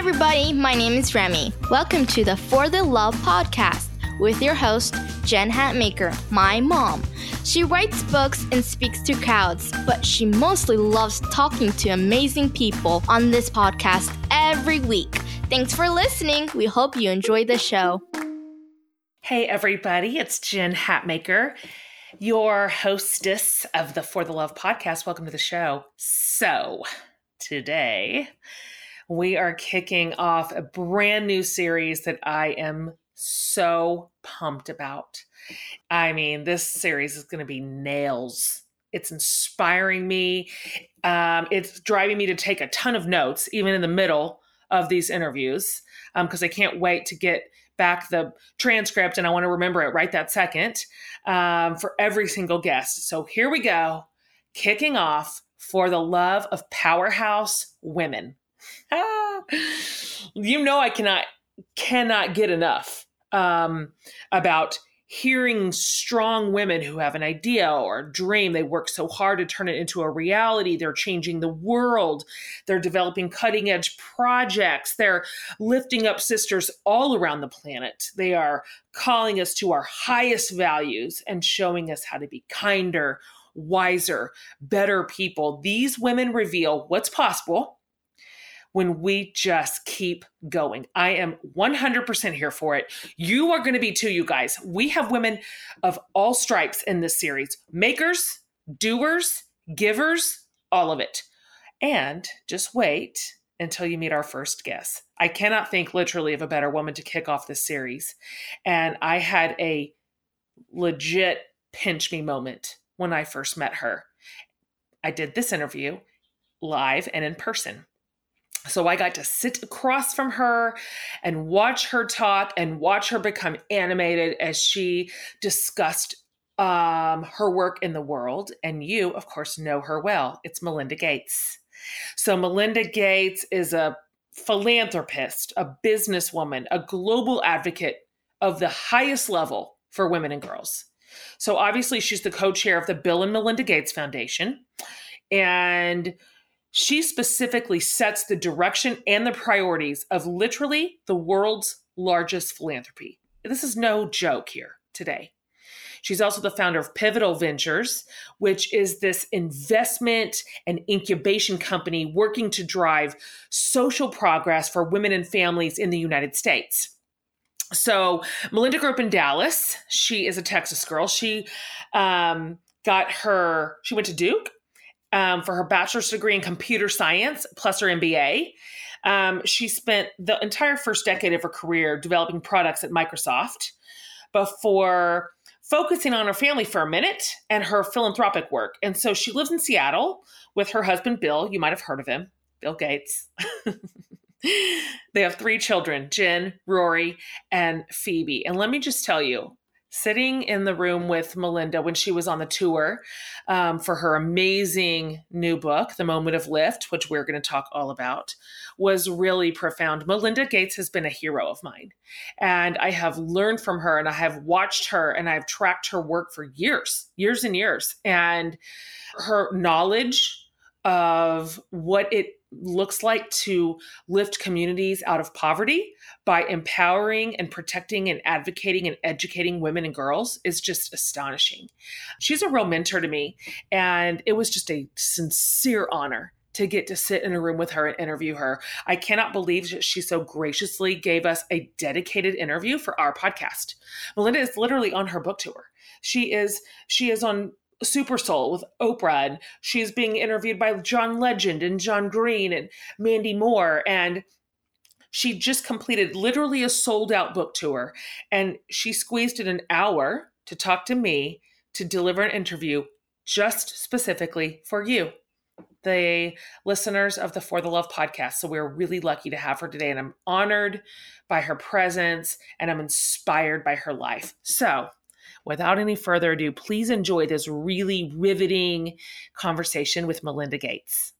everybody. My name is Remy. Welcome to the For the Love podcast with your host, Jen Hatmaker, my mom. She writes books and speaks to crowds, but she mostly loves talking to amazing people on this podcast every week. Thanks for listening. We hope you enjoy the show. Hey, everybody, it's Jen Hatmaker, your hostess of the For the Love podcast. Welcome to the show. So, today we are kicking off a brand new series that I am so pumped about. I mean, this series is going to be nails. It's inspiring me. Um, it's driving me to take a ton of notes, even in the middle of these interviews, because um, I can't wait to get back the transcript and I want to remember it right that second um, for every single guest. So here we go, kicking off for the love of powerhouse women. you know, I cannot cannot get enough um, about hearing strong women who have an idea or a dream. They work so hard to turn it into a reality. They're changing the world. They're developing cutting edge projects. They're lifting up sisters all around the planet. They are calling us to our highest values and showing us how to be kinder, wiser, better people. These women reveal what's possible when we just keep going. I am 100% here for it. You are going to be too, you guys. We have women of all stripes in this series makers, doers, givers, all of it. And just wait until you meet our first guest. I cannot think literally of a better woman to kick off this series. And I had a legit pinch me moment when I first met her. I did this interview live and in person. So I got to sit across from her and watch her talk and watch her become animated as she discussed um, her work in the world. And you, of course, know her well. It's Melinda Gates. So Melinda Gates is a philanthropist, a businesswoman, a global advocate of the highest level for women and girls. So obviously, she's the co chair of the Bill and Melinda Gates Foundation. And she specifically sets the direction and the priorities of literally the world's largest philanthropy. This is no joke here today. She's also the founder of Pivotal Ventures, which is this investment and incubation company working to drive social progress for women and families in the United States. So, Melinda grew up in Dallas. She is a Texas girl. She um, got her, she went to Duke um, for her bachelor's degree in computer science plus her MBA. Um, she spent the entire first decade of her career developing products at Microsoft before focusing on her family for a minute and her philanthropic work. And so she lives in Seattle with her husband, Bill. You might have heard of him, Bill Gates. they have three children Jen, Rory, and Phoebe. And let me just tell you, sitting in the room with Melinda when she was on the tour um, for her amazing new book, The Moment of Lift, which we're going to talk all about, was really profound. Melinda Gates has been a hero of mine. And I have learned from her and I have watched her and I've tracked her work for years, years and years. And her knowledge of what it looks like to lift communities out of poverty by empowering and protecting and advocating and educating women and girls is just astonishing. She's a real mentor to me, and it was just a sincere honor to get to sit in a room with her and interview her. I cannot believe that she so graciously gave us a dedicated interview for our podcast. Melinda is literally on her book tour. She is she is on Super Soul with Oprah, and she's being interviewed by John Legend and John Green and Mandy Moore. And she just completed literally a sold out book tour, and she squeezed in an hour to talk to me to deliver an interview just specifically for you, the listeners of the For the Love podcast. So we're really lucky to have her today, and I'm honored by her presence and I'm inspired by her life. So, without any further ado, please enjoy this really riveting conversation with Melinda Gates.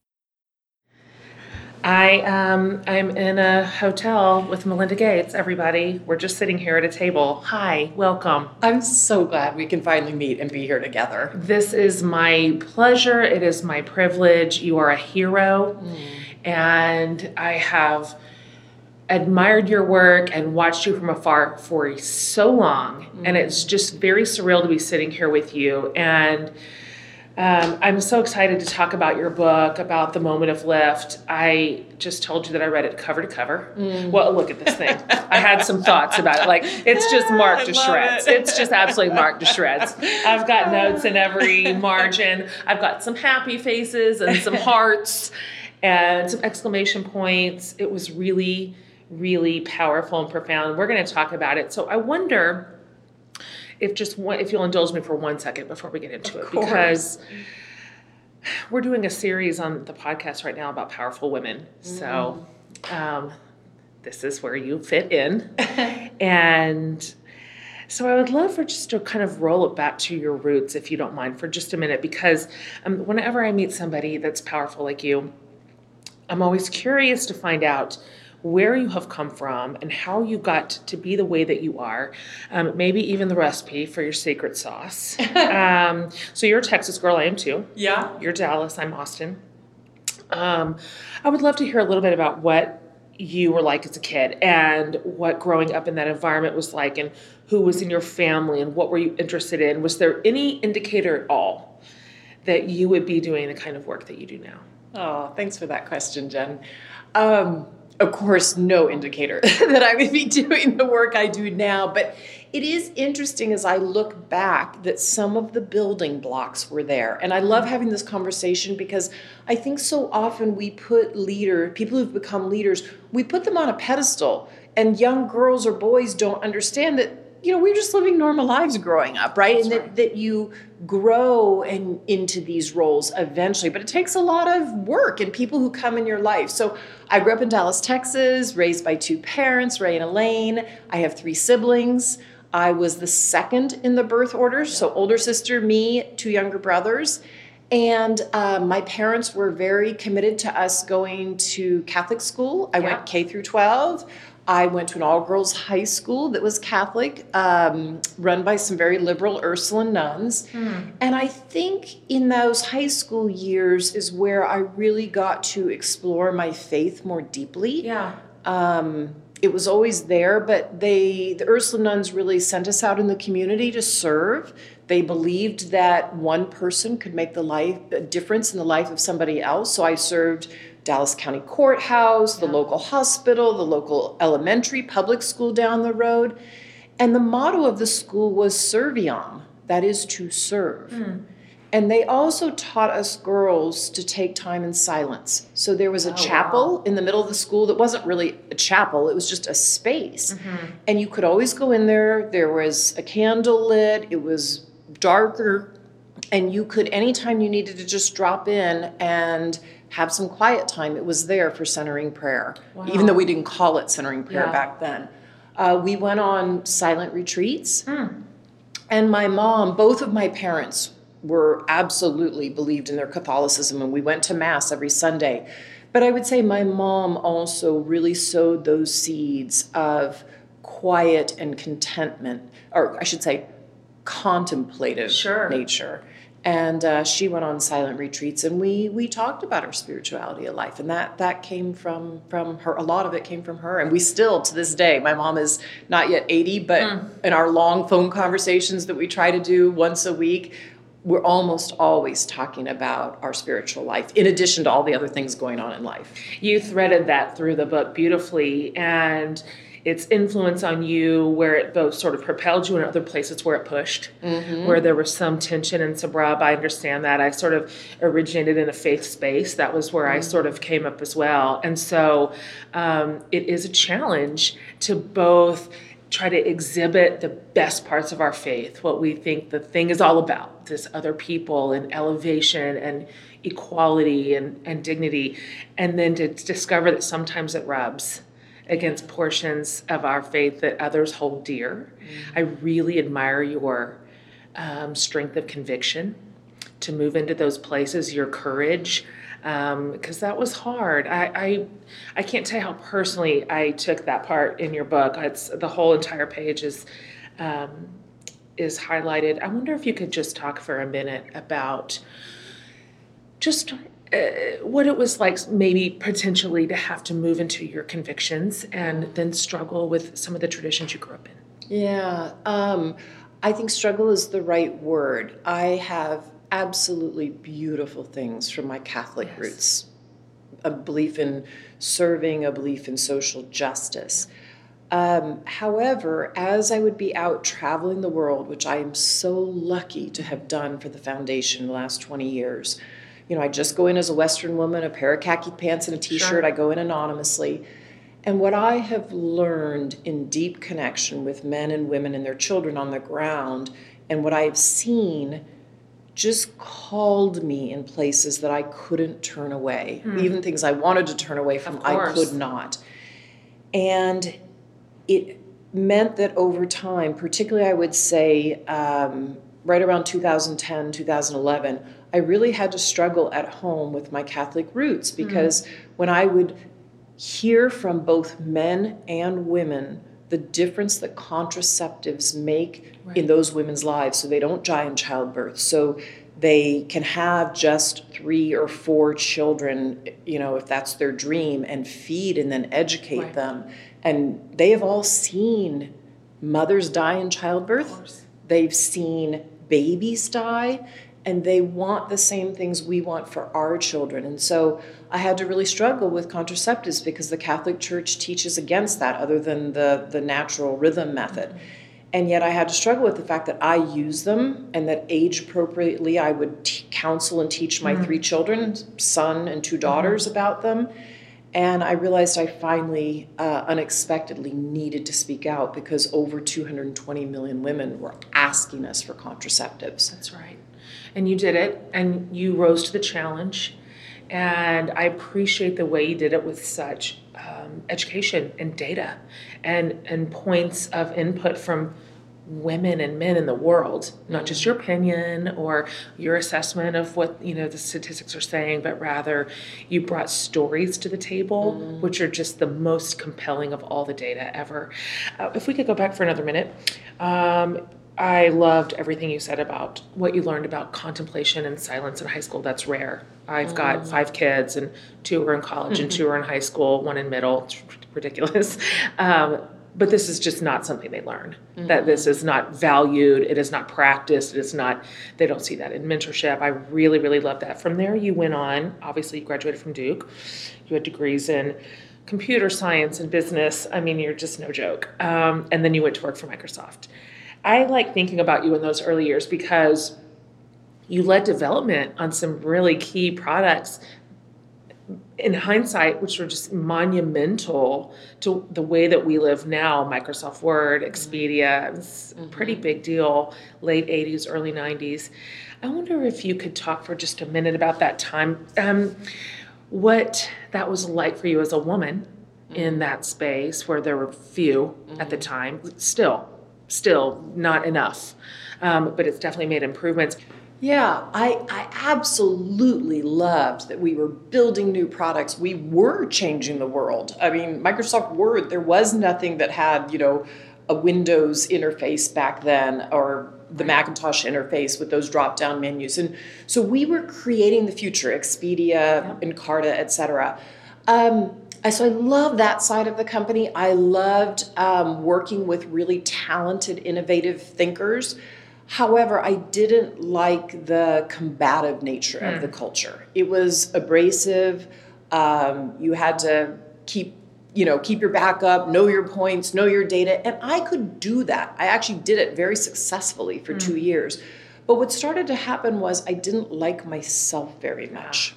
I um I'm in a hotel with Melinda Gates. Everybody, we're just sitting here at a table. Hi, welcome. I'm so glad we can finally meet and be here together. This is my pleasure. It is my privilege. You are a hero, mm. and I have admired your work and watched you from afar for so long. Mm-hmm. And it's just very surreal to be sitting here with you. And um, I'm so excited to talk about your book, about the moment of lift. I just told you that I read it cover to cover. Mm. Well, look at this thing. I had some thoughts about it. Like, it's just marked to shreds. It. It's just absolutely marked to shreds. I've got notes in every margin. I've got some happy faces and some hearts and some exclamation points. It was really, really powerful and profound. We're going to talk about it. So I wonder if just one, if you'll indulge me for one second before we get into of it, course. because we're doing a series on the podcast right now about powerful women. So mm. um, this is where you fit in, and so I would love for just to kind of roll it back to your roots, if you don't mind, for just a minute, because um, whenever I meet somebody that's powerful like you, I'm always curious to find out where you have come from and how you got to be the way that you are. Um, maybe even the recipe for your secret sauce. um, so you're a Texas girl, I am too. Yeah. You're Dallas, I'm Austin. Um, I would love to hear a little bit about what you were like as a kid and what growing up in that environment was like and who was in your family and what were you interested in. Was there any indicator at all that you would be doing the kind of work that you do now? Oh, thanks for that question, Jen. Um, of course, no indicator that I would be doing the work I do now. But it is interesting as I look back that some of the building blocks were there. And I love having this conversation because I think so often we put leader, people who've become leaders, we put them on a pedestal. And young girls or boys don't understand that you know, we are just living normal lives growing up, right? That's and right. that, that you grow and into these roles eventually. But it takes a lot of work and people who come in your life. So I grew up in Dallas, Texas, raised by two parents, Ray and Elaine. I have three siblings. I was the second in the birth order, so older sister, me, two younger brothers. And uh, my parents were very committed to us going to Catholic school. I Yeah. went K through 12. I went to an all girls high school that was Catholic, um, run by some very liberal Ursuline nuns. And I think in those high school years is where I really got to explore my faith more deeply. Yeah. Um, it was always there, but they, the Ursuline nuns really sent us out in the community to serve. They believed that one person could make the life a difference in the life of somebody else. So I served Dallas County Courthouse, the Yeah. local hospital, the local elementary public school down the road. And the motto of the school was Serviam, that is to serve. Hmm. And they also taught us girls to take time in silence. So there was a Oh, chapel in the middle of the school that wasn't really a chapel, it was just a space. Mm-hmm. And you could always go in there. There was a candle lit, it was darker, and you could, anytime you needed to just drop in and have some quiet time, it was there for centering prayer, even though we didn't call it centering prayer Yeah. back then. Uh, we went on silent retreats. And my mom, both of my parents were absolutely believed in their Catholicism, and we went to Mass every Sunday. But I would say my mom also really sowed those seeds of quiet and contentment, or I should say, contemplative Sure. nature. And uh, she went on silent retreats, and we we talked about her spirituality of life, and that that came from from her. A lot of it came from her, and we still to this day. My mom is not yet eighty, but in our long phone conversations that we try to do once a week, we're almost always talking about our spiritual life, in addition to all the other things going on in life. You threaded that through the book beautifully, and its influence on you, where it both sort of propelled you, and other places where it pushed, where there was some tension and some rub. I understand that. I sort of originated in a faith space. That was where I sort of came up as well. And so um, it is a challenge to both try to exhibit the best parts of our faith, what we think the thing is all about, this other people and elevation and equality and, and dignity, and then to discover that sometimes it rubs against portions of our faith that others hold dear. I really admire your um, strength of conviction to move into those places, your courage, because that was hard. I, I I can't tell you how personally I took that part in your book. It's the whole entire page is um, is highlighted. I wonder if you could just talk for a minute about just uh, what it was like maybe potentially to have to move into your convictions and then struggle with some of the traditions you grew up in. Yeah, um, I think struggle is the right word. I have absolutely beautiful things from my Catholic yes. roots a belief in serving, a belief in social justice. Um, however, as I would be out traveling the world, which I am so lucky to have done for the foundation the last 20 years, you know, I just go in as a Western woman, a pair of khaki pants and a t shirt, sure. I go in anonymously. And what I have learned in deep connection with men and women and their children on the ground, and what I have seen just called me in places that I couldn't turn away. Mm. Even things I wanted to turn away from, I could not. And it meant that over time, particularly I would say um, right around 2010, 2011, I really had to struggle at home with my Catholic roots hmm. because mm. when I would hear from both men and women the difference that contraceptives make right. in those women's lives so they don't die in childbirth so they can have just three or four children you know if that's their dream and feed and then educate right. them and they have all seen mothers die in childbirth they've seen babies die and they want the same things we want for our children. And so I had to really struggle with contraceptives because the Catholic Church teaches against that, other than the, the natural rhythm method. And yet I had to struggle with the fact that I use them and that age appropriately I would t- counsel and teach my mm-hmm. three children, son and two daughters, mm-hmm. about them. And I realized I finally, uh, unexpectedly, needed to speak out because over 220 million women were asking us for contraceptives. That's right and you did it and you rose to the challenge and i appreciate the way you did it with such um, education and data and and points of input from women and men in the world not just your opinion or your assessment of what you know the statistics are saying but rather you brought stories to the table mm. which are just the most compelling of all the data ever uh, if we could go back for another minute um, I loved everything you said about what you learned about contemplation and silence in high school. That's rare. I've got mm. five kids, and two are in college, and two are in high school, one in middle. It's ridiculous. Um, but this is just not something they learn. Mm-hmm. That this is not valued. It is not practiced. It is not. They don't see that in mentorship. I really, really love that. From there, you went on. Obviously, you graduated from Duke. You had degrees in computer science and business. I mean, you're just no joke. Um, and then you went to work for Microsoft. I like thinking about you in those early years because you led development on some really key products in hindsight, which were just monumental to the way that we live now. Microsoft Word, Expedia, it's a pretty mm-hmm. big deal, late 80s, early 90s. I wonder if you could talk for just a minute about that time. Um, what that was like for you as a woman in mm-hmm. that space where there were few at the mm-hmm. time, still still not enough, um, but it's definitely made improvements. Yeah, I, I absolutely loved that we were building new products. We were changing the world. I mean, Microsoft Word, there was nothing that had, you know, a Windows interface back then or the Macintosh interface with those drop down menus. And so we were creating the future, Expedia, yeah. Encarta, et cetera. Um, so I love that side of the company. I loved um, working with really talented, innovative thinkers. However, I didn't like the combative nature mm. of the hmm. culture. It was abrasive. Um, you had to keep you know keep your back up know your points know your data and i could do that i actually did it very successfully for mm. two years but what started to happen was i didn't like myself very much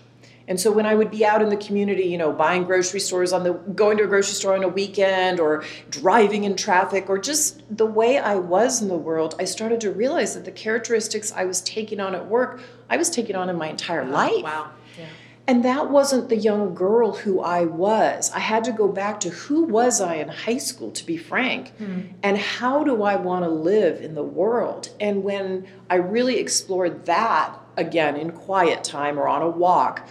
and so when I would be out in the community, you know, buying grocery stores on the going to a grocery store on a weekend or driving in traffic or just the way I was in the world, I started to realize that the characteristics I was taking on at work, I was taking on in my entire life. Wow. Yeah. And that wasn't the young girl who I was. I had to go back to who was I in high school, to be frank, mm-hmm. and how do I want to live in the world? And when I really explored that again in quiet time or on a walk,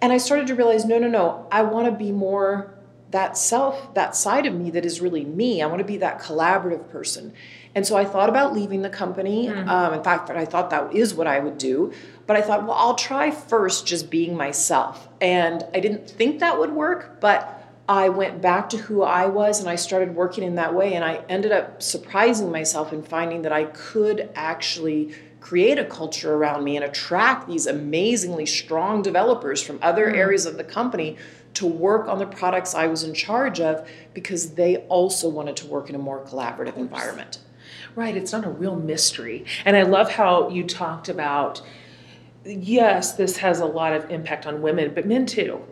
and I started to realize no, no, no, I want to be more that self, that side of me that is really me. I want to be that collaborative person. And so I thought about leaving the company. Mm-hmm. Um, in fact, I thought that is what I would do. But I thought, well, I'll try first just being myself. And I didn't think that would work, but I went back to who I was and I started working in that way. And I ended up surprising myself and finding that I could actually create a culture around me and attract these amazingly strong developers from other mm. areas of the company to work on the products I was in charge of because they also wanted to work in a more collaborative environment. Right, it's not a real mystery. And I love how you talked about yes, this has a lot of impact on women, but men too.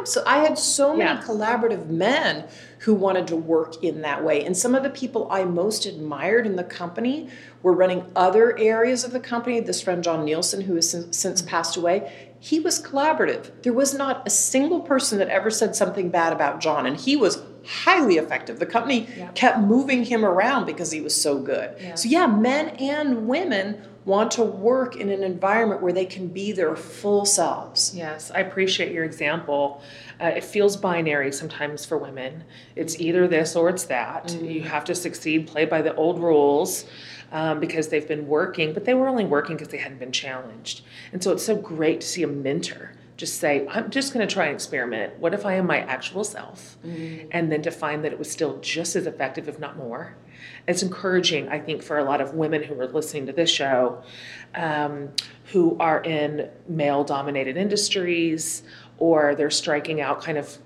Absolutely. I had so many yeah. collaborative men who wanted to work in that way. And some of the people I most admired in the company were running other areas of the company. This friend, John Nielsen, who has since, passed away, he was collaborative. There was not a single person that ever said something bad about John, and he was highly effective. The company yeah. kept moving him around because he was so good. Yeah. So, yeah, men and women want to work in an environment where they can be their full selves. Yes, I appreciate your example. Uh, it feels binary sometimes for women. It's either this or it's that. Mm-hmm. You have to succeed, play by the old rules. Um, because they've been working, but they were only working because they hadn't been challenged. And so it's so great to see a mentor just say, I'm just going to try and experiment. What if I am my actual self? Mm-hmm. And then to find that it was still just as effective, if not more it's encouraging, I think, for a lot of women who are listening to this show um, who are in male dominated industries or they're striking out kind of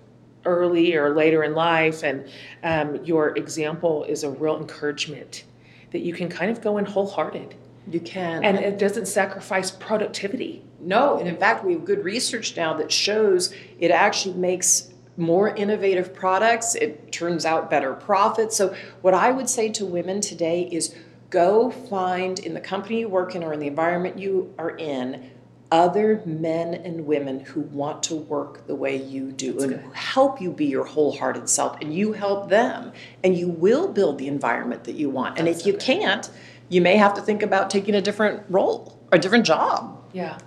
early or later in life. And um, your example is a real encouragement that you can kind of go in wholehearted. You can. And it doesn't sacrifice productivity. No, and in fact, we have good research now that shows it actually makes more innovative products, it turns out better profits. So, what I would say to women today is go find in the company you work in or in the environment you are in other men and women who want to work the way you do That's and good. help you be your wholehearted self and you help them and you will build the environment that you want. That's and if you can't, you may have to think about taking a different role, or a different job. Yeah.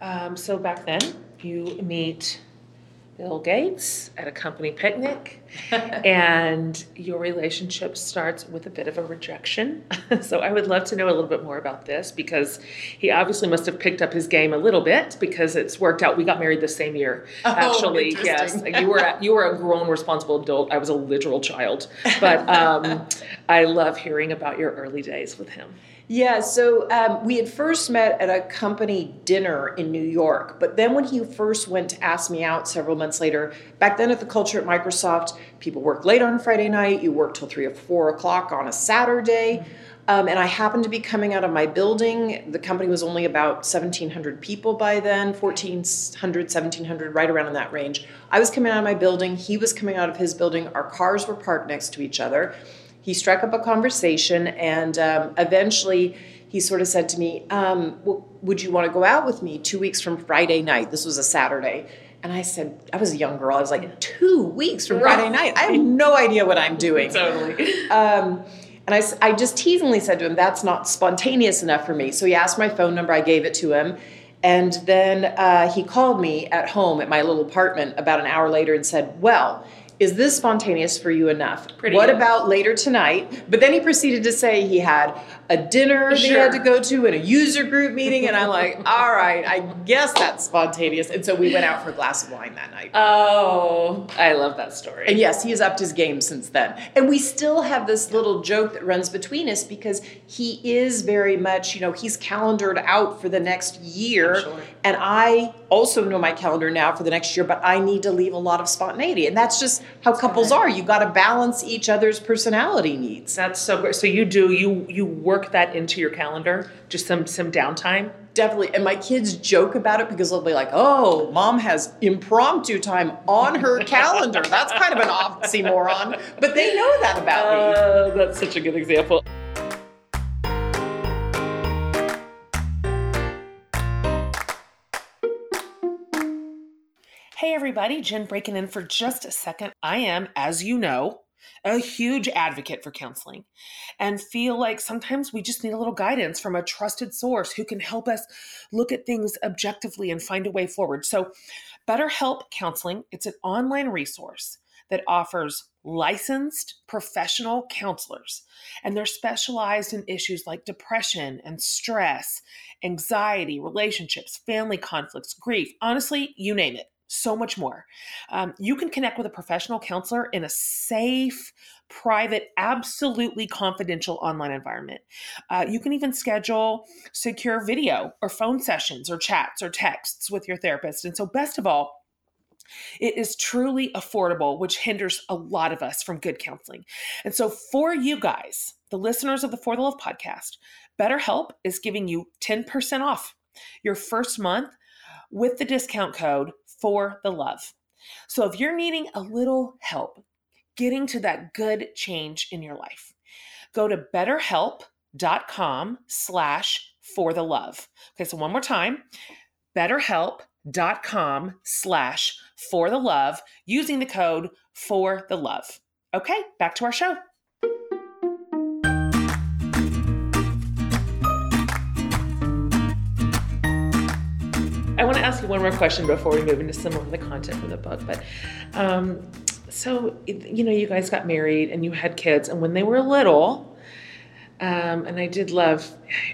Um, so back then, you meet Bill Gates at a company picnic, and your relationship starts with a bit of a rejection. so I would love to know a little bit more about this because he obviously must have picked up his game a little bit because it's worked out. We got married the same year, oh, actually. Yes, you were you were a grown, responsible adult. I was a literal child, but um, I love hearing about your early days with him. Yeah, so um, we had first met at a company dinner in New York, but then when he first went to ask me out several months later, back then at the culture at Microsoft, people work late on Friday night, you work till three or four o'clock on a Saturday. Mm-hmm. Um, and I happened to be coming out of my building. The company was only about 1,700 people by then, 1,400, 1,700, right around in that range. I was coming out of my building. He was coming out of his building. Our cars were parked next to each other he struck up a conversation, and um, eventually he sort of said to me, um, well, Would you want to go out with me two weeks from Friday night? This was a Saturday. And I said, I was a young girl. I was like, Two weeks from Friday night? I have no idea what I'm doing. Totally. Um, and I, I just teasingly said to him, That's not spontaneous enough for me. So he asked my phone number, I gave it to him. And then uh, he called me at home at my little apartment about an hour later and said, Well, is this spontaneous for you enough? Pretty what good. about later tonight? But then he proceeded to say he had a dinner sure. he had to go to and a user group meeting. And I'm like, all right, I guess that's spontaneous. And so we went out for a glass of wine that night. Oh, I love that story. And yes, he has upped his game since then. And we still have this little joke that runs between us because he is very much, you know, he's calendared out for the next year. Sure. And I also know my calendar now for the next year, but I need to leave a lot of spontaneity. And that's just how that's couples are. You got to balance each other's personality needs. That's so great. So you do, you, you work that into your calendar? Just some some downtime? Definitely. And my kids joke about it because they'll be like, oh, mom has impromptu time on her calendar. That's kind of an oxymoron. But they know that about uh, me. That's such a good example. Hey, everybody, Jen breaking in for just a second. I am, as you know, a huge advocate for counseling and feel like sometimes we just need a little guidance from a trusted source who can help us look at things objectively and find a way forward. So, BetterHelp Counseling, it's an online resource that offers licensed professional counselors, and they're specialized in issues like depression and stress, anxiety, relationships, family conflicts, grief honestly, you name it so much more. Um, you can connect with a professional counselor in a safe, private, absolutely confidential online environment. Uh, you can even schedule secure video or phone sessions or chats or texts with your therapist. And so, best of all, it is truly affordable, which hinders a lot of us from good counseling. And so, for you guys, the listeners of the For the Love podcast, BetterHelp is giving you 10% off your first month with the discount code for the love. So if you're needing a little help getting to that good change in your life, go to betterhelp.com slash for the love. Okay, so one more time, betterhelp.com slash for the love using the code for the love. Okay, back to our show. One more question before we move into some of the content from the book. But um, so, you know, you guys got married and you had kids, and when they were little, um, and I did love,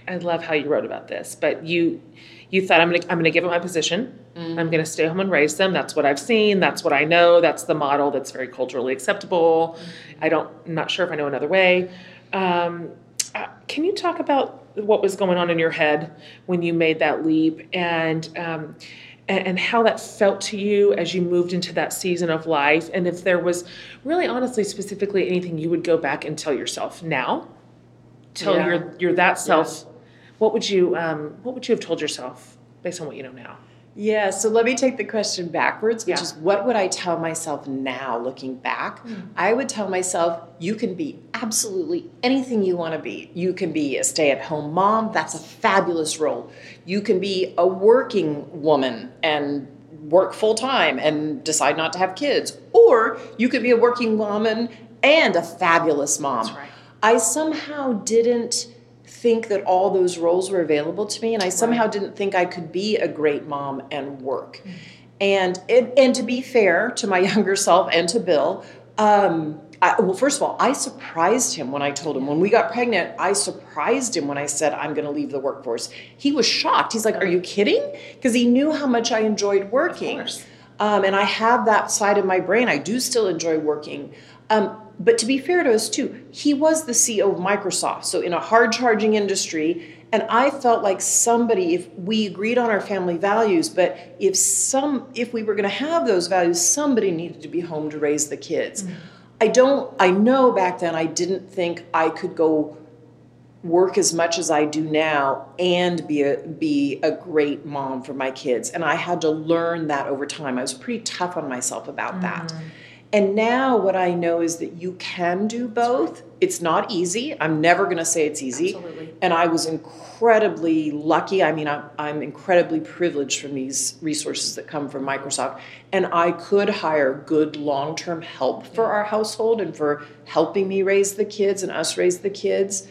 I love how you wrote about this. But you, you thought I'm gonna, I'm gonna give up my position. Mm-hmm. I'm gonna stay home and raise them. That's what I've seen. That's what I know. That's the model that's very culturally acceptable. Mm-hmm. I don't, I'm not sure if I know another way. Um, can you talk about what was going on in your head when you made that leap and um, and, how that felt to you as you moved into that season of life and if there was really honestly specifically anything you would go back and tell yourself now tell yeah. your your that self yeah. what would you um, what would you have told yourself based on what you know now yeah, so let me take the question backwards, which yeah. is what would I tell myself now looking back? Mm. I would tell myself, you can be absolutely anything you want to be. You can be a stay at home mom, that's a fabulous role. You can be a working woman and work full time and decide not to have kids. Or you could be a working woman and a fabulous mom. Right. I somehow didn't think that all those roles were available to me and I somehow right. didn't think I could be a great mom and work. Mm-hmm. And it, and to be fair to my younger self and to Bill, um, I, well, first of all, I surprised him when I told him when we got pregnant. I surprised him when I said I'm going to leave the workforce. He was shocked. He's like, "Are you kidding?" Because he knew how much I enjoyed working. Um, and I have that side of my brain. I do still enjoy working. Um, but to be fair to us too, he was the CEO of Microsoft, so in a hard charging industry. And I felt like somebody, if we agreed on our family values, but if some, if we were going to have those values, somebody needed to be home to raise the kids. Mm-hmm. I don't. I know back then I didn't think I could go work as much as I do now and be a be a great mom for my kids. And I had to learn that over time. I was pretty tough on myself about mm-hmm. that. And now what I know is that you can do both. It's not easy. I'm never going to say it's easy. Absolutely. And I was incredibly lucky. I mean, I'm, I'm incredibly privileged from these resources that come from Microsoft. And I could hire good long term help for our household and for helping me raise the kids and us raise the kids.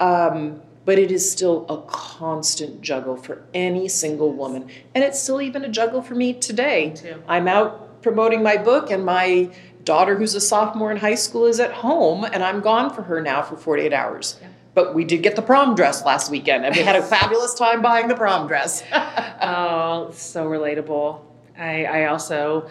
Um, but it is still a constant juggle for any single woman. And it's still even a juggle for me today. I'm out promoting my book, and my daughter, who's a sophomore in high school, is at home, and I'm gone for her now for 48 hours. Yeah. But we did get the prom dress last weekend, and we had a fabulous time buying the prom dress. oh, so relatable. I, I also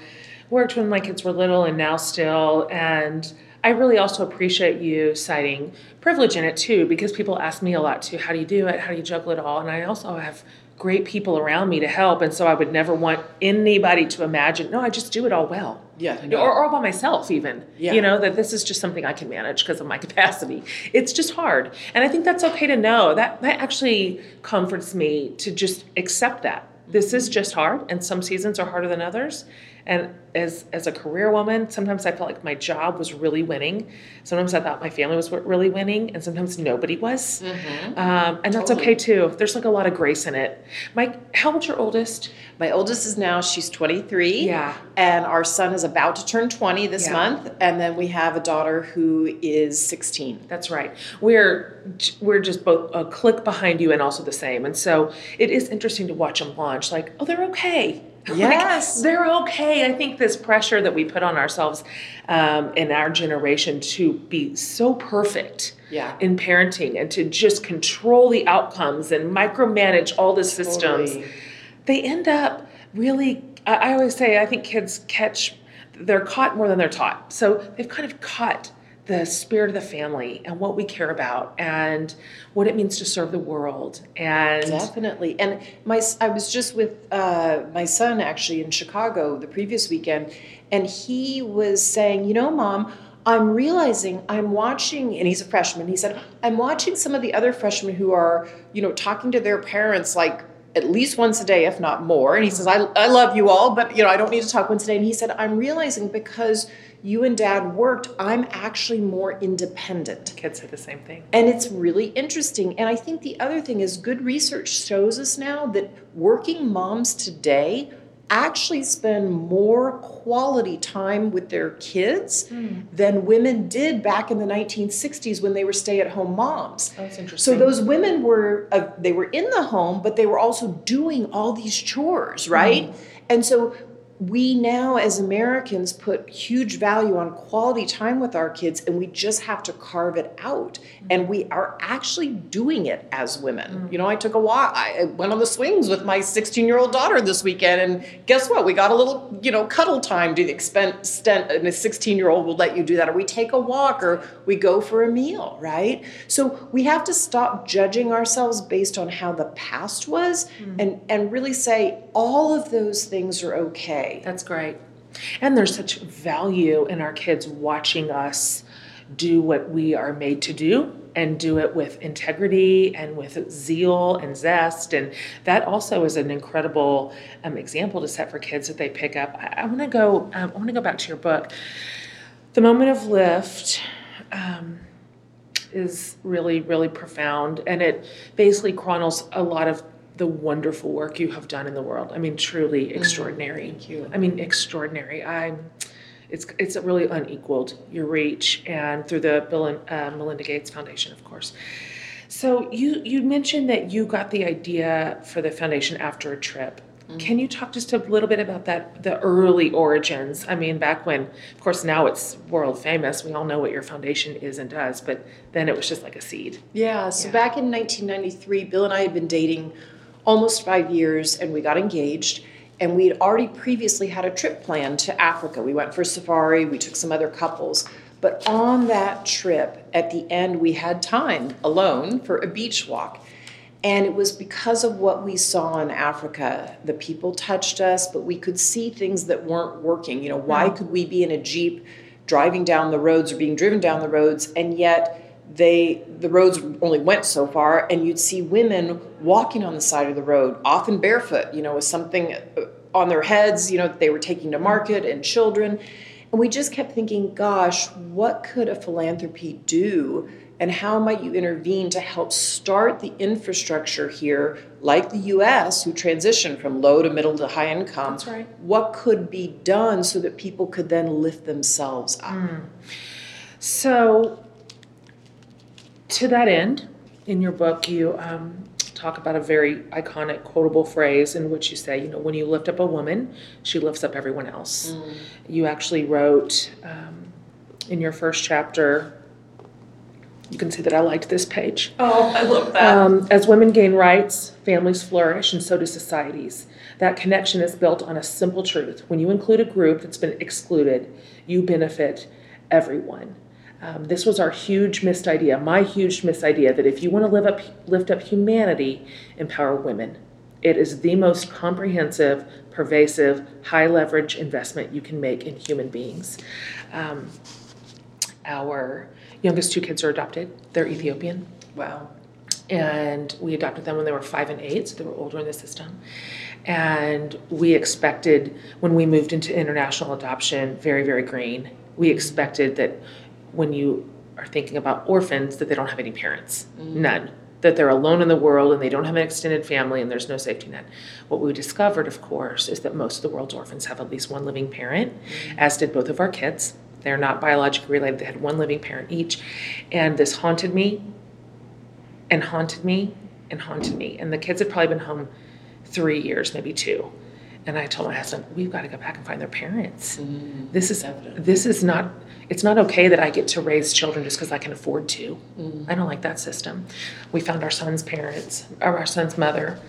worked when my kids were little and now still, and I really also appreciate you citing privilege in it too, because people ask me a lot too, how do you do it? How do you juggle it all? And I also have great people around me to help and so i would never want anybody to imagine no i just do it all well. Yeah no. or, or all by myself even. Yeah. you know that this is just something i can manage because of my capacity. It's just hard. And i think that's okay to know. That that actually comforts me to just accept that. This is mm-hmm. just hard and some seasons are harder than others and as as a career woman, sometimes I felt like my job was really winning. Sometimes I thought my family was really winning, and sometimes nobody was. Mm-hmm. Um, and that's totally. okay too. There's like a lot of grace in it. Mike, how old's your oldest? My oldest is now she's 23. Yeah. And our son is about to turn 20 this yeah. month, and then we have a daughter who is 16. That's right. We're we're just both a click behind you and also the same. And so it is interesting to watch them launch. Like, oh, they're okay Yes. like, they're okay. I think this pressure that we put on ourselves um, in our generation to be so perfect Yeah. in parenting and to just control the outcomes and micromanage all the systems, Totally. they end up really. I I always say, I think kids catch, they're caught more than they're taught. So they've kind of caught the spirit of the family and what we care about and what it means to serve the world. And Definitely. And my i was just with uh, my son actually in Chicago the previous weekend, and he was saying, you know, mom. I'm realizing I'm watching, and he's a freshman. He said, I'm watching some of the other freshmen who are, you know, talking to their parents like at least once a day, if not more. And he says, I, I love you all, but, you know, I don't need to talk once a day. And he said, I'm realizing because you and dad worked, I'm actually more independent. kids say the same thing. And it's really interesting. And I think the other thing is good research shows us now that working moms today actually spend more quality time with their kids than women did back in the 1960s when they were stay-at-home moms. That's interesting. So those women were uh, they were in the home, but they were also doing all these chores, right? And so we now as Americans put huge value on quality time with our kids and we just have to carve it out. And we are actually doing it as women. Mm-hmm. You know, I took a walk, I went on the swings with my 16-year-old daughter this weekend and guess what? We got a little, you know, cuddle time to the extent and a 16-year-old will let you do that or we take a walk or we go for a meal, right? So we have to stop judging ourselves based on how the past was mm-hmm. and and really say all of those things are okay. That's great. And there's such value in our kids watching us do what we are made to do and do it with integrity and with zeal and zest. And that also is an incredible um, example to set for kids that they pick up. I, I want to go. Um, I want to go back to your book. The moment of lift. Um, is really, really profound. And it basically chronicles a lot of the wonderful work you have done in the world. I mean, truly extraordinary. thank you. I mean, extraordinary. I'm. It's it's really unequaled your reach, and through the Bill and uh, Melinda Gates Foundation, of course. So you you mentioned that you got the idea for the foundation after a trip. Can you talk just a little bit about that, the early origins? I mean, back when, of course, now it's world famous. We all know what your foundation is and does, but then it was just like a seed. Yeah, so Yeah. back in 1993, Bill and I had been dating almost five years and we got engaged. And we had already previously had a trip planned to Africa. We went for safari, we took some other couples. But on that trip, at the end, we had time alone for a beach walk. And it was because of what we saw in Africa. The people touched us, but we could see things that weren't working. You know, why hmm. could we be in a Jeep driving down the roads or being driven down the roads and yet they the roads only went so far and you'd see women walking on the side of the road often barefoot you know with something uh, on their heads you know that they were taking to market and children. And we just kept thinking gosh what could a philanthropy do? And how might you intervene to help start the infrastructure here like the US who transitioned from low to middle to high income? That's right. what could be done so that people could then lift themselves up? So, to that end, in your book, you um, talk about a very iconic quotable phrase in which you say, you know, when you lift up a woman, she lifts up everyone else. You actually wrote um, in your first chapter, you can see that I liked this page. oh i love Um, as women gain rights, families flourish, and so do societies. That connection is built on a simple truth. When you include a group that's been excluded, you benefit everyone. Um, this was our huge missed idea, my huge missed idea that if you want to live up, lift up humanity, empower women. It is the most comprehensive, pervasive, high leverage investment you can make in human beings. Um, our youngest two kids are adopted, they're Ethiopian wow and we adopted them when they were five and eight, so they were older in the system. And we expected, when we moved into international adoption, very, very green, we expected that when you are thinking about orphans, that they don't have any parents, none. That they're alone in the world and they don't have an extended family and there's no safety net. What we discovered, of course, is that most of the world's orphans have at least one living parent, as did both of our kids. They're not biologically related, they had one living parent each. And this haunted me and haunted me and haunted me. And the kids had probably been home three years, maybe two. And I told my husband, we've got to go back and find their parents. Mm, this is evident. this is not it's not okay that I get to raise children just because I can afford to. Mm. I don't like that system. We found our son's parents, or our son's mother,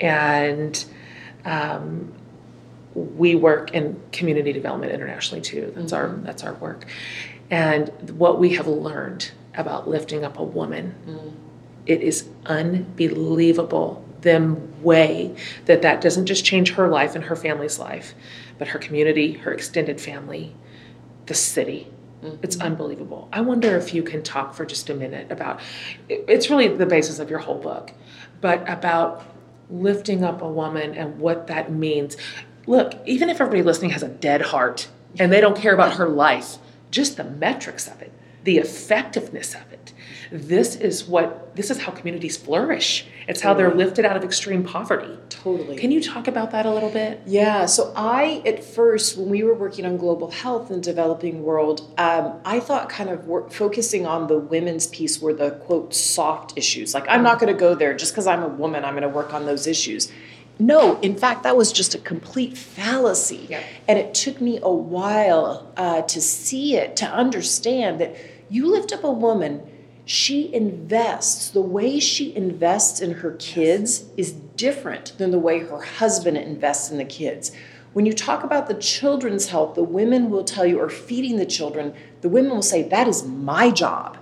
and um, we work in community development internationally too. That's mm-hmm. our that's our work. And what we have learned about lifting up a woman, mm. it is unbelievable the way that that doesn't just change her life and her family's life, but her community, her extended family, the city. Mm-hmm. It's unbelievable. I wonder if you can talk for just a minute about it's really the basis of your whole book, but about lifting up a woman and what that means. Look, even if everybody listening has a dead heart and they don't care about her life, just the metrics of it, the effectiveness of it. This is what this is how communities flourish. It's how they're lifted out of extreme poverty. Totally. Can you talk about that a little bit? Yeah. So I, at first, when we were working on global health in the developing world, um, I thought kind of work, focusing on the women's piece were the quote soft issues. Like I'm not going to go there just because I'm a woman. I'm going to work on those issues. No, in fact, that was just a complete fallacy. Yeah. And it took me a while uh, to see it, to understand that you lift up a woman she invests, the way she invests in her kids is different than the way her husband invests in the kids. When you talk about the children's health, the women will tell you, or feeding the children, the women will say, That is my job.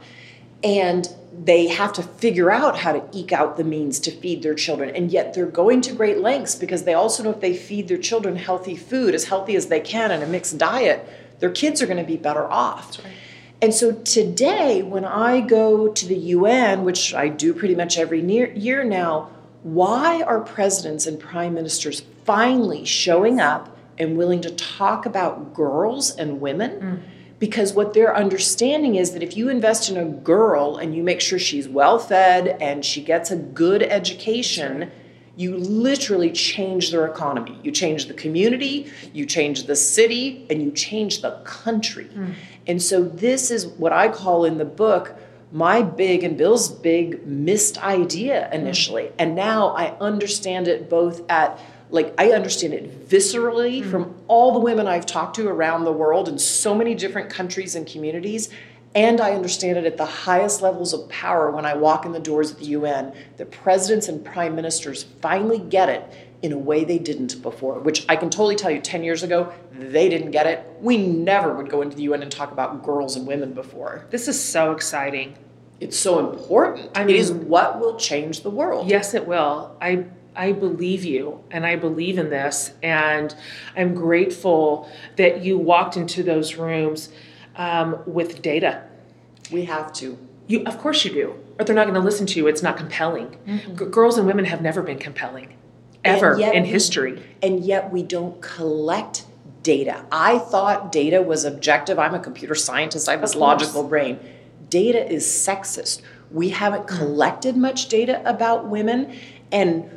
And they have to figure out how to eke out the means to feed their children. And yet they're going to great lengths because they also know if they feed their children healthy food, as healthy as they can, in a mixed diet, their kids are going to be better off. Right. And so today, when I go to the UN, which I do pretty much every year now, why are presidents and prime ministers finally showing up and willing to talk about girls and women? Mm. Because what they're understanding is that if you invest in a girl and you make sure she's well fed and she gets a good education, you literally change their economy. You change the community, you change the city, and you change the country. Mm. And so this is what I call in the book my big and Bill's big missed idea initially. Mm. And now I understand it both at like I understand it viscerally mm. from all the women I've talked to around the world in so many different countries and communities. And I understand it at the highest levels of power when I walk in the doors of the UN. The presidents and prime ministers finally get it in a way they didn't before, which I can totally tell you 10 years ago, they didn't get it. We never would go into the UN and talk about girls and women before. This is so exciting. It's so important. I mean, it is what will change the world. Yes, it will. I I believe you and I believe in this and I'm grateful that you walked into those rooms um, with data. We have to. You, of course you do, or they're not going to listen to you. It's not compelling. Mm-hmm. G- girls and women have never been compelling ever in we, history. And yet we don't collect data. I thought data was objective. I'm a computer scientist, I have this logical brain. Data is sexist. We haven't mm. collected much data about women and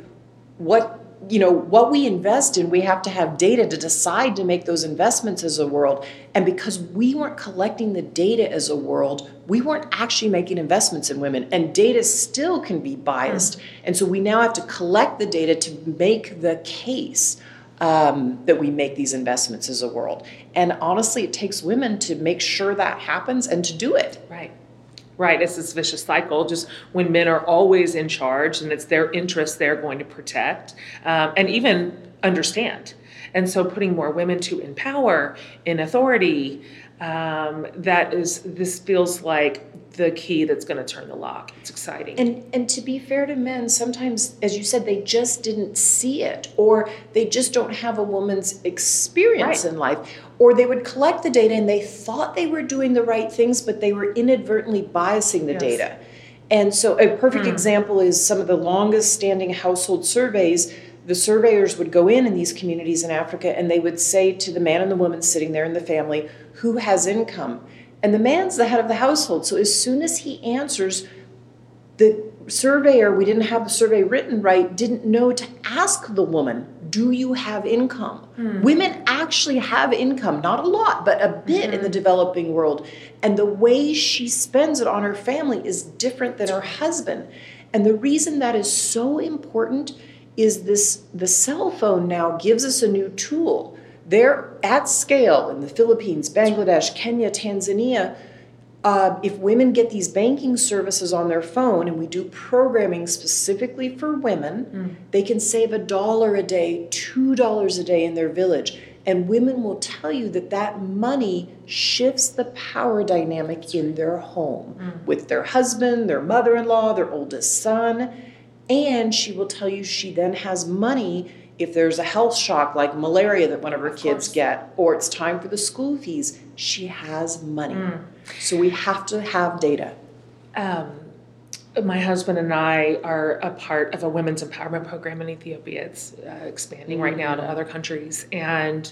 what you know what we invest in we have to have data to decide to make those investments as a world. And because we weren't collecting the data as a world we weren't actually making investments in women. And data still can be biased. Mm. and so we now have to collect the data to make the case um, that we make these investments as a world. And honestly it takes women to make sure that happens and to do it. Right Right, it's this vicious cycle. Just when men are always in charge, and it's their interests they're going to protect, um, and even understand. And so, putting more women to empower in authority, um, that is, this feels like the key that's going to turn the lock. It's exciting. And and to be fair to men, sometimes, as you said, they just didn't see it, or they just don't have a woman's experience right. in life, or they would collect the data and they thought they were doing the right things, but they were inadvertently biasing the yes. data. And so, a perfect mm. example is some of the longest standing household surveys. The surveyors would go in in these communities in Africa and they would say to the man and the woman sitting there in the family, Who has income? And the man's the head of the household. So as soon as he answers, the surveyor, we didn't have the survey written right, didn't know to ask the woman, Do you have income? Hmm. Women actually have income, not a lot, but a bit mm-hmm. in the hmm. developing world. And the way she spends it on her family is different than her husband. And the reason that is so important is this the cell phone now gives us a new tool. They're at scale in the Philippines, Bangladesh, Kenya, Tanzania. Uh, if women get these banking services on their phone and we do programming specifically for women, mm. they can save a dollar a day, two dollars a day in their village. And women will tell you that that money shifts the power dynamic in their home mm. with their husband, their mother in law, their oldest son. And she will tell you she then has money if there's a health shock like malaria that one of her of kids course. get, or it's time for the school fees. She has money. Mm. So we have to have data. Um, my husband and I are a part of a women's empowerment program in Ethiopia. It's uh, expanding mm-hmm. right now to mm. other countries, and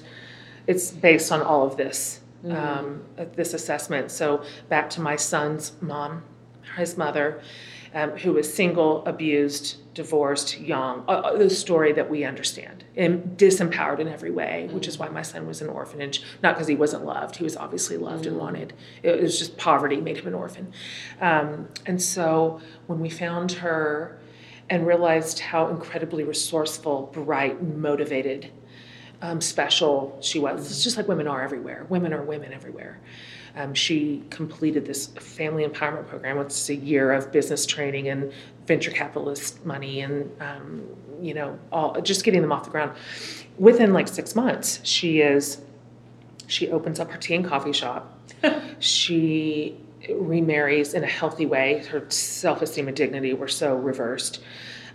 it's based on all of this, mm-hmm. um, this assessment. So back to my son's mom, his mother, um, who was single, abused, divorced, young, uh, the story that we understand, and disempowered in every way, which is why my son was an orphanage. Not because he wasn't loved, he was obviously loved and mm. wanted. It was just poverty made him an orphan. Um, and so when we found her and realized how incredibly resourceful, bright, motivated, um, special she was, it's just like women are everywhere. Women are women everywhere. Um, she completed this family empowerment program, which is a year of business training and venture capitalist money and um, you know all just getting them off the ground. Within like six months she is she opens up her tea and coffee shop. She remarries in a healthy way. Her self-esteem and dignity were so reversed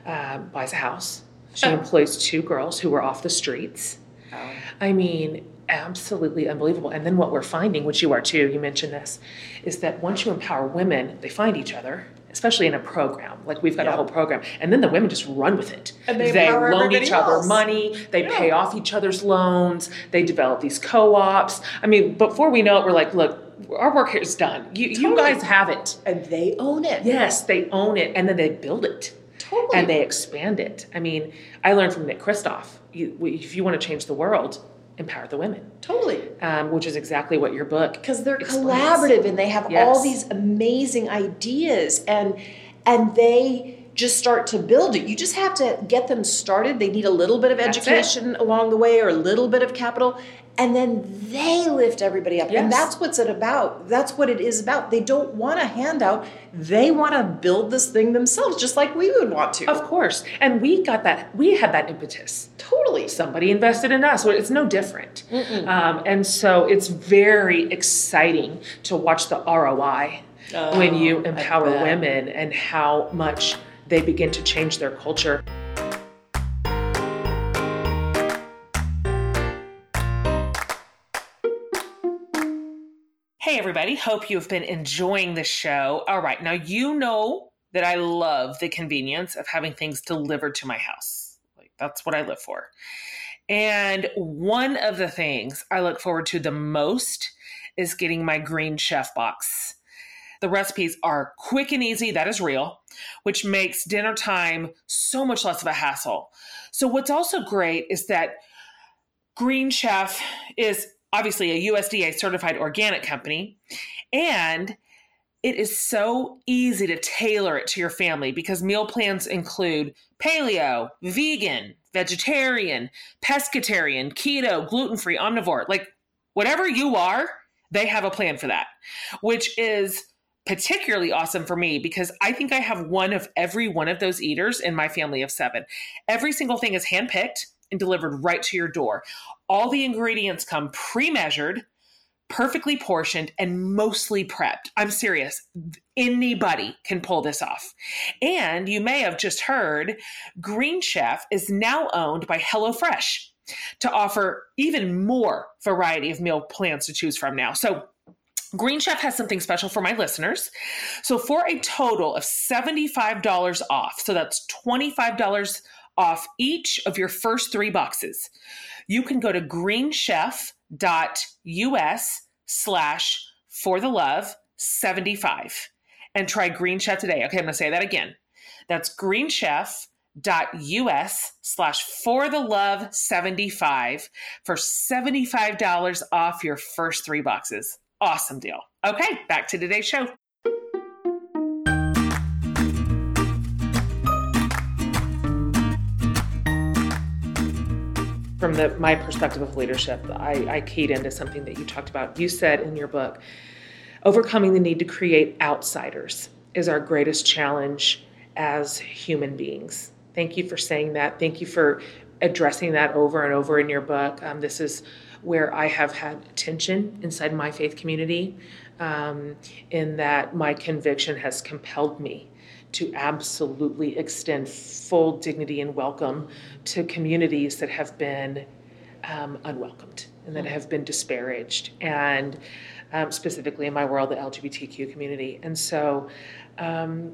uh, buys a house. She employs two girls who were off the streets. Oh. i mean absolutely unbelievable and then what we're finding which you are too you mentioned this is that once you empower women they find each other especially in a program. Like we've got yep. a whole program, and then the women just run with it. And they, they loan each else. other money. They yeah. pay off each other's loans. They develop these co-ops. I mean, before we know it, we're like, look. Our work here is done. You, totally. you guys have it. And they own it. Yes, they own it. And then they build it. Totally. And they expand it. I mean, I learned from Nick Kristof. You, if you want to change the world, empower the women. Totally. Um, which is exactly what your book because they're explains. collaborative and they have yes. all these amazing ideas and and they just start to build it. You just have to get them started. They need a little bit of education along the way or a little bit of capital and then they lift everybody up. Yes. And that's what's it about. That's what it is about. They don't want a handout. They want to build this thing themselves, just like we would want to. Of course. And we got that, we had that impetus. Totally. Somebody invested in us. It's no different. Um, and so it's very exciting to watch the ROI oh, when you empower women and how much they begin to change their culture. Hey, everybody. Hope you've been enjoying the show. All right. Now, you know that I love the convenience of having things delivered to my house. Like, that's what I live for. And one of the things I look forward to the most is getting my Green Chef box. The recipes are quick and easy, that is real, which makes dinner time so much less of a hassle. So, what's also great is that Green Chef is obviously a USDA certified organic company. And it is so easy to tailor it to your family because meal plans include paleo, vegan, vegetarian, pescatarian, keto, gluten free, omnivore. Like whatever you are, they have a plan for that, which is particularly awesome for me because I think I have one of every one of those eaters in my family of seven. Every single thing is handpicked and delivered right to your door. All the ingredients come pre measured, perfectly portioned, and mostly prepped. I'm serious. Anybody can pull this off. And you may have just heard Green Chef is now owned by HelloFresh to offer even more variety of meal plans to choose from now. So Green Chef has something special for my listeners. So for a total of $75 off, so that's $25 off each of your first three boxes. You can go to greenchef.us slash for the love 75 and try Green Chef today. Okay, I'm gonna say that again. That's greenchef.us slash for the love 75 for $75 off your first three boxes. Awesome deal. Okay, back to today's show. From the my perspective of leadership, I, I keyed into something that you talked about. You said in your book, overcoming the need to create outsiders is our greatest challenge as human beings. Thank you for saying that. Thank you for addressing that over and over in your book. Um, this is where I have had tension inside my faith community, um, in that my conviction has compelled me to absolutely extend full dignity and welcome to communities that have been um, unwelcomed and that have been disparaged, and um, specifically in my world, the LGBTQ community. And so, um,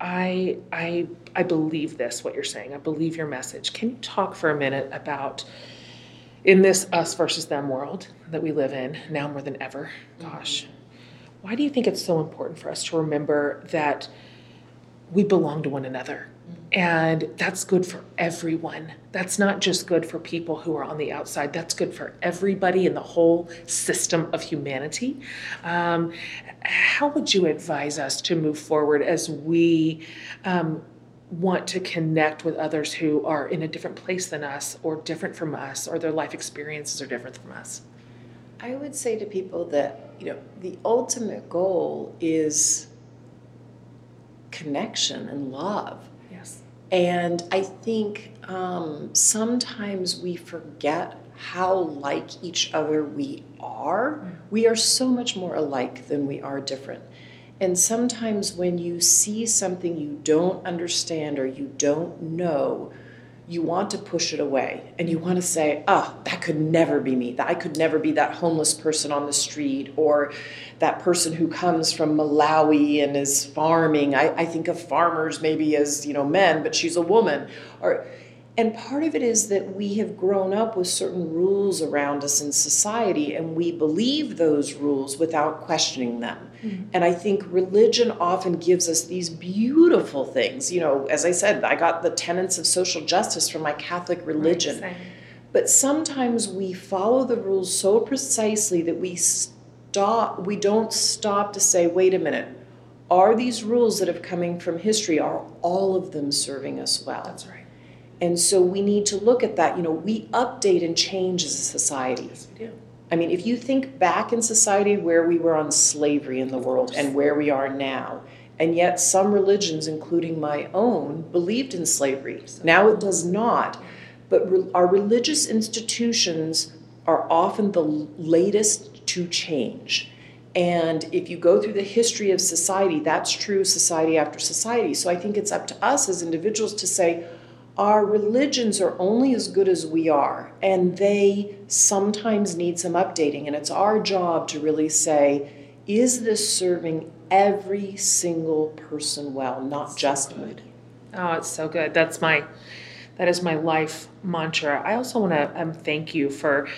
I, I, I believe this, what you're saying. I believe your message. Can you talk for a minute about, in this us versus them world that we live in now more than ever? Gosh, mm-hmm. why do you think it's so important for us to remember that we belong to one another? And that's good for everyone. That's not just good for people who are on the outside, that's good for everybody in the whole system of humanity. Um, how would you advise us to move forward as we um, want to connect with others who are in a different place than us, or different from us, or their life experiences are different from us? I would say to people that, you know, the ultimate goal is connection and love Yes. and I think um, sometimes we forget how like each other we are. Mm. We are so much more alike than we are different. And sometimes when you see something you don't understand or you don't know, you want to push it away and you want to say, ah, oh, that could never be me. That I could never be that homeless person on the street or that person who comes from Malawi and is farming. I, I think of farmers maybe as, you know, men, but she's a woman. Or and part of it is that we have grown up with certain rules around us in society and we believe those rules without questioning them. Mm-hmm. And I think religion often gives us these beautiful things. You know, as I said, I got the tenets of social justice from my Catholic religion. Right, but sometimes we follow the rules so precisely that we stop we don't stop to say, wait a minute, are these rules that have coming from history, are all of them serving us well? That's right. And so we need to look at that. You know, we update and change as a society. Yes, we do. I mean, if you think back in society where we were on slavery in the world and where we are now, and yet some religions, including my own, believed in slavery. Now it does not. But re- our religious institutions are often the latest to change. And if you go through the history of society, that's true society after society. So I think it's up to us as individuals to say, our religions are only as good as we are, and they sometimes need some updating. And it's our job to really say, is this serving every single person well, not just me? Oh, it's so good. That's my that is my life mantra. I also want to um, thank you for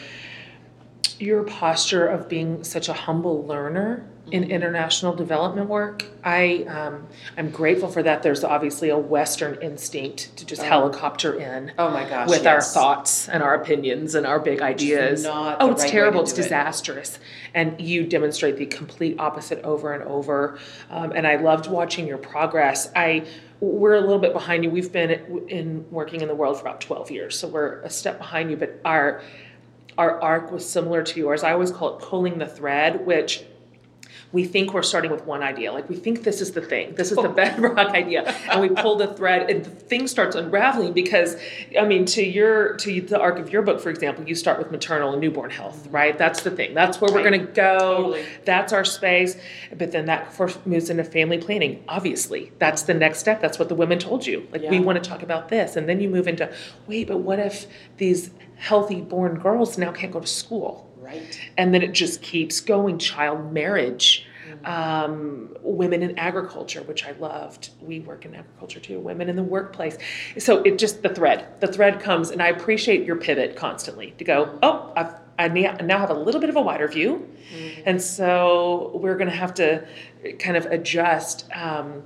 your posture of being such a humble learner in international development work. I um, I'm grateful for that. There's obviously a Western instinct to just oh. helicopter in. Oh my gosh! With yes. our thoughts and our opinions and our big ideas. oh, it's right terrible. It's disastrous. It. And you demonstrate the complete opposite over and over. Um, and I loved watching your progress. I we're a little bit behind you. We've been in working in the world for about 12 years, so we're a step behind you. But our our arc was similar to yours. I always call it pulling the thread, which we think we're starting with one idea. Like we think this is the thing, this is the oh. bedrock idea, and we pull the thread, and the thing starts unraveling because, I mean, to your to the arc of your book, for example, you start with maternal and newborn health, right? That's the thing. That's where right. we're going to go. Totally. That's our space. But then that first moves into family planning. Obviously, that's the next step. That's what the women told you. Like yeah. we want to talk about this, and then you move into wait, but what if these healthy born girls now can't go to school? Right. And then it just keeps going. Child marriage, mm-hmm. um, women in agriculture, which I loved. We work in agriculture too. Women in the workplace. So it just the thread. The thread comes, and I appreciate your pivot constantly to go. Oh, I've, I now have a little bit of a wider view, mm-hmm. and so we're going to have to kind of adjust. Um,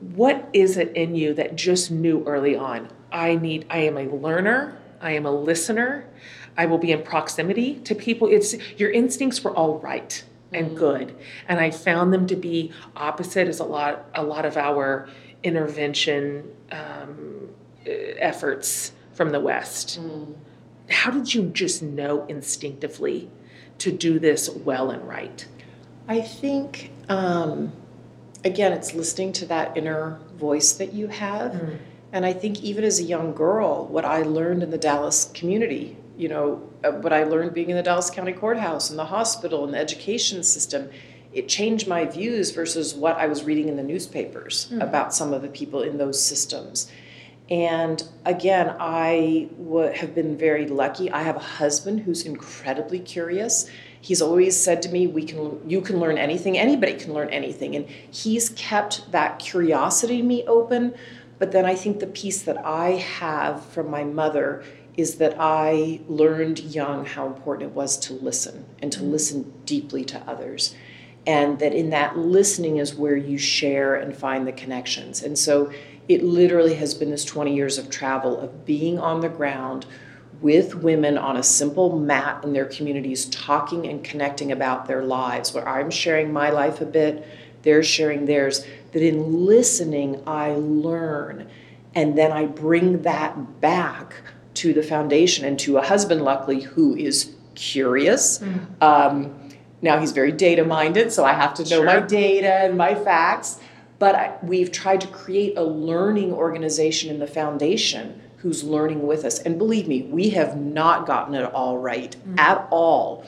what is it in you that just knew early on? I need. I am a learner. I am a listener. I will be in proximity to people. It's your instincts were all right and mm. good, and I found them to be opposite as a lot a lot of our intervention um, efforts from the West. Mm. how did you just know instinctively to do this well and right? I think, um, again, it's listening to that inner voice that you have. Mm. And I think even as a young girl, what I learned in the Dallas community, you know, uh, what I learned being in the Dallas County Courthouse and the hospital and the education system, it changed my views versus what I was reading in the newspapers mm. about some of the people in those systems. And again, I w- have been very lucky. I have a husband who's incredibly curious. He's always said to me, "We can, you can learn anything. Anybody can learn anything." And he's kept that curiosity in me open. But then I think the piece that I have from my mother is that I learned young how important it was to listen and to mm. listen deeply to others. And that in that listening is where you share and find the connections. And so it literally has been this 20 years of travel of being on the ground with women on a simple mat in their communities talking and connecting about their lives where i'm sharing my life a bit they're sharing theirs that in listening i learn and then i bring that back to the foundation and to a husband luckily who is curious mm-hmm. um, now he's very data minded so i have to know sure. my data and my facts but I, we've tried to create a learning organization in the foundation who's learning with us. And believe me, we have not gotten it all right mm-hmm. at all.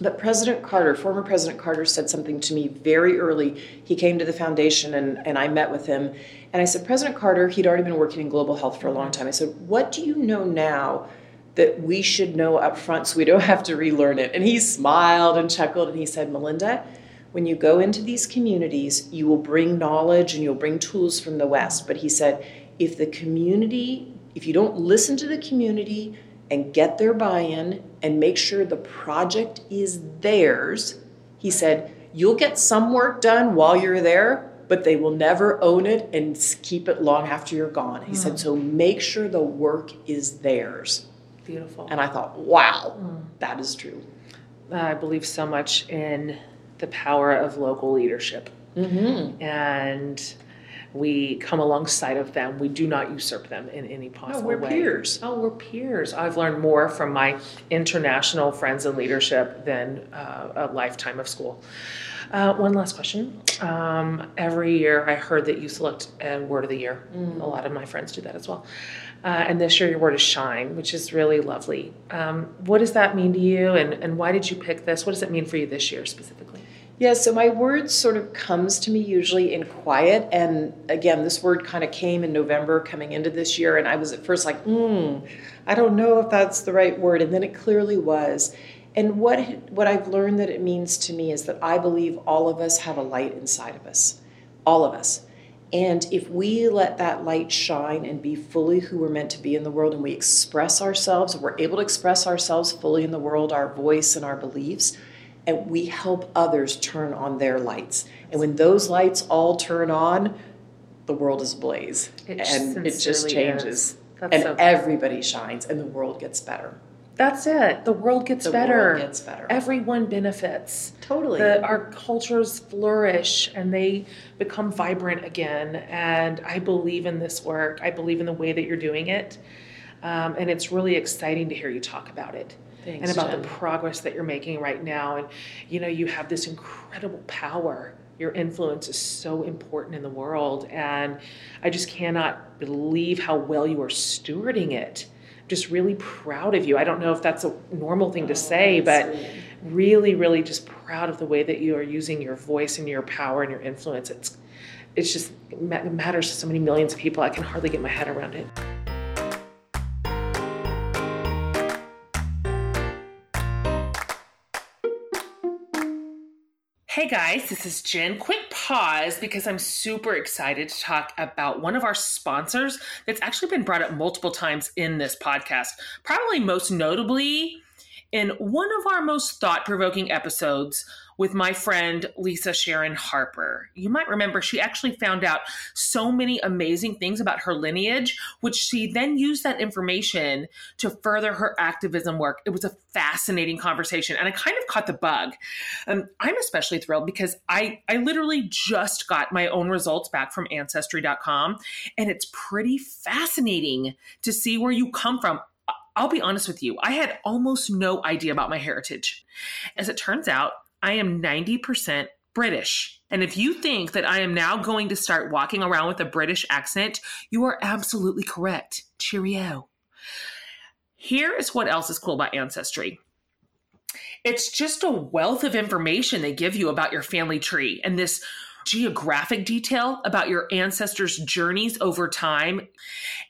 But President Carter, former President Carter, said something to me very early. He came to the foundation and, and I met with him. And I said, President Carter, he'd already been working in global health for a long time. I said, What do you know now that we should know up front so we don't have to relearn it? And he smiled and chuckled and he said, Melinda, when you go into these communities, you will bring knowledge and you'll bring tools from the West. But he said, if the community, if you don't listen to the community and get their buy in and make sure the project is theirs, he said, you'll get some work done while you're there, but they will never own it and keep it long after you're gone. He mm. said, so make sure the work is theirs. Beautiful. And I thought, wow, mm. that is true. I believe so much in the power of local leadership. Mm-hmm. And we come alongside of them. We do not usurp them in any possible way. no, we're way. peers. Oh, we're peers. I've learned more from my international friends in leadership than uh, a lifetime of school. Uh, one last question. Um, every year, I heard that you select a word of the year. Mm. A lot of my friends do that as well. Uh, and this year, your word is shine, which is really lovely. Um, what does that mean to you, and, and why did you pick this? What does it mean for you this year specifically? Yeah, so my word sort of comes to me usually in quiet. And again, this word kind of came in November coming into this year. And I was at first like, hmm, I don't know if that's the right word. And then it clearly was. And what, what I've learned that it means to me is that I believe all of us have a light inside of us. All of us. And if we let that light shine and be fully who we're meant to be in the world and we express ourselves, we're able to express ourselves fully in the world, our voice and our beliefs, and we help others turn on their lights. And when those lights all turn on, the world is ablaze. It and it just changes. And so everybody shines and the world gets better. That's it. The world gets the better. World gets better. Everyone benefits. Totally. The, our cultures flourish and they become vibrant again. And I believe in this work. I believe in the way that you're doing it. Um, and it's really exciting to hear you talk about it. Thanks, and about Jen. the progress that you're making right now. And you know, you have this incredible power. Your influence is so important in the world, and I just cannot believe how well you are stewarding it. Just really proud of you. I don't know if that's a normal thing to oh, say, but really, really just proud of the way that you are using your voice and your power and your influence. It's it's just it matters to so many millions of people. I can hardly get my head around it. Hey guys, this is Jen. Quick pause because I'm super excited to talk about one of our sponsors that's actually been brought up multiple times in this podcast. Probably most notably in one of our most thought provoking episodes with my friend Lisa Sharon Harper. You might remember she actually found out so many amazing things about her lineage, which she then used that information to further her activism work. It was a fascinating conversation, and I kind of caught the bug. Um, I'm especially thrilled because I, I literally just got my own results back from Ancestry.com, and it's pretty fascinating to see where you come from I'll be honest with you, I had almost no idea about my heritage. As it turns out, I am 90% British. And if you think that I am now going to start walking around with a British accent, you are absolutely correct. Cheerio. Here is what else is cool about Ancestry it's just a wealth of information they give you about your family tree and this geographic detail about your ancestors' journeys over time.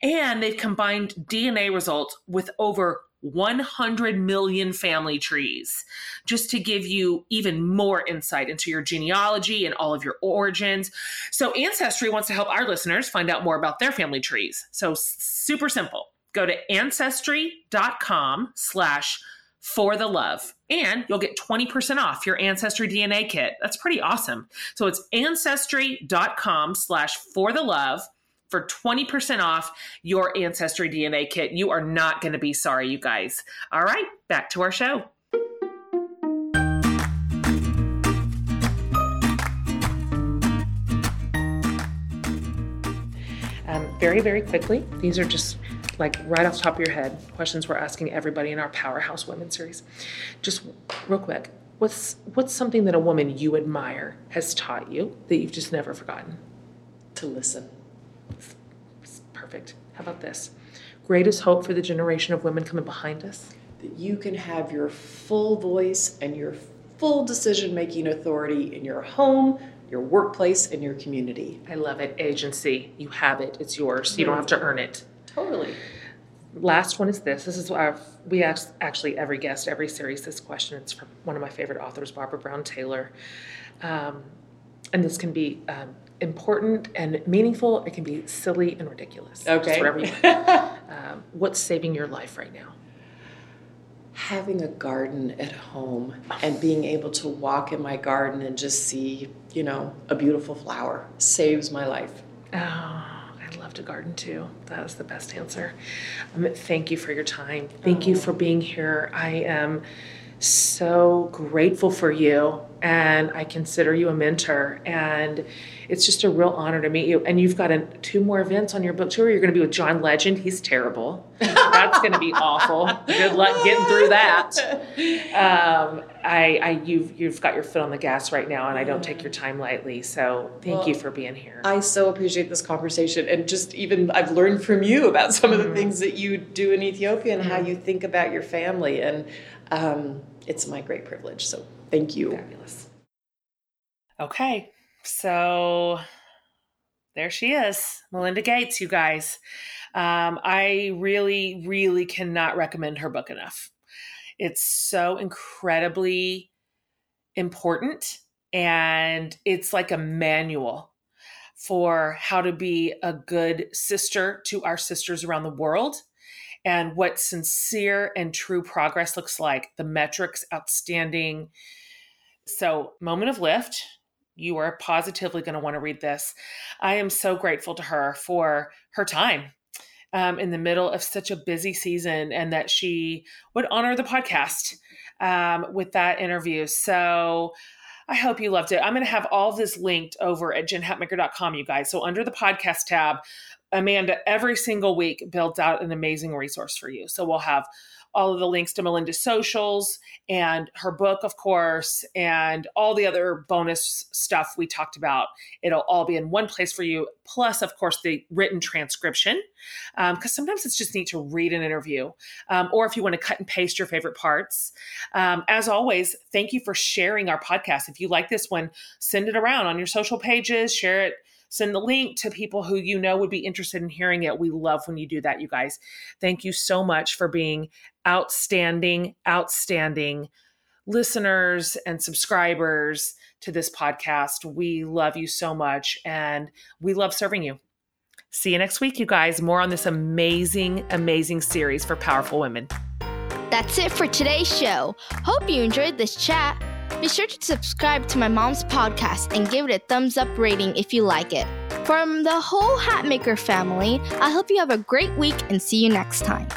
And they've combined DNA results with over 100 million family trees just to give you even more insight into your genealogy and all of your origins. So, Ancestry wants to help our listeners find out more about their family trees. So, super simple. Go to ancestry.com slash for the love and you'll get 20% off your ancestry dna kit that's pretty awesome so it's ancestry.com slash for the love for 20% off your ancestry dna kit you are not going to be sorry you guys all right back to our show um, very very quickly these are just like right off the top of your head, questions we're asking everybody in our Powerhouse Women series. Just real quick, what's what's something that a woman you admire has taught you that you've just never forgotten? To listen. Perfect. How about this? Greatest hope for the generation of women coming behind us? That you can have your full voice and your full decision making authority in your home, your workplace, and your community. I love it. Agency. You have it. It's yours. You don't have to earn it. Totally. Last one is this. This is our, we ask actually every guest, every series, this question. It's from one of my favorite authors, Barbara Brown Taylor. Um, and this can be um, important and meaningful. It can be silly and ridiculous. Okay. Just whatever you want. um, what's saving your life right now? Having a garden at home and being able to walk in my garden and just see, you know, a beautiful flower saves my life. Oh I love to garden too. That was the best answer. Um, thank you for your time. Thank oh. you for being here. I am so grateful for you and I consider you a mentor. And it's just a real honor to meet you. And you've got a, two more events on your book tour. You're going to be with John Legend. He's terrible. That's going to be awful. Good luck getting through that. Um, I, I, you've, you've got your foot on the gas right now, and I don't take your time lightly. So thank well, you for being here. I so appreciate this conversation, and just even I've learned from you about some of the mm-hmm. things that you do in Ethiopia and mm-hmm. how you think about your family, and um, it's my great privilege. So thank you. Fabulous. Okay, so there she is, Melinda Gates, you guys. Um, I really, really cannot recommend her book enough. It's so incredibly important, and it's like a manual for how to be a good sister to our sisters around the world and what sincere and true progress looks like. The metrics outstanding. So, moment of lift you are positively going to want to read this. I am so grateful to her for her time um, in the middle of such a busy season and that she would honor the podcast um, with that interview. So I hope you loved it. I'm going to have all this linked over at jenhatmaker.com, you guys. So under the podcast tab, Amanda every single week builds out an amazing resource for you. So we'll have all of the links to Melinda's socials and her book, of course, and all the other bonus stuff we talked about. It'll all be in one place for you. Plus, of course, the written transcription, because um, sometimes it's just neat to read an interview, um, or if you want to cut and paste your favorite parts. Um, as always, thank you for sharing our podcast. If you like this one, send it around on your social pages, share it send the link to people who you know would be interested in hearing it. We love when you do that, you guys. Thank you so much for being outstanding, outstanding listeners and subscribers to this podcast. We love you so much and we love serving you. See you next week, you guys. More on this amazing, amazing series for powerful women. That's it for today's show. Hope you enjoyed this chat. Be sure to subscribe to my mom's podcast and give it a thumbs up rating if you like it. From the whole Hatmaker family, I hope you have a great week and see you next time.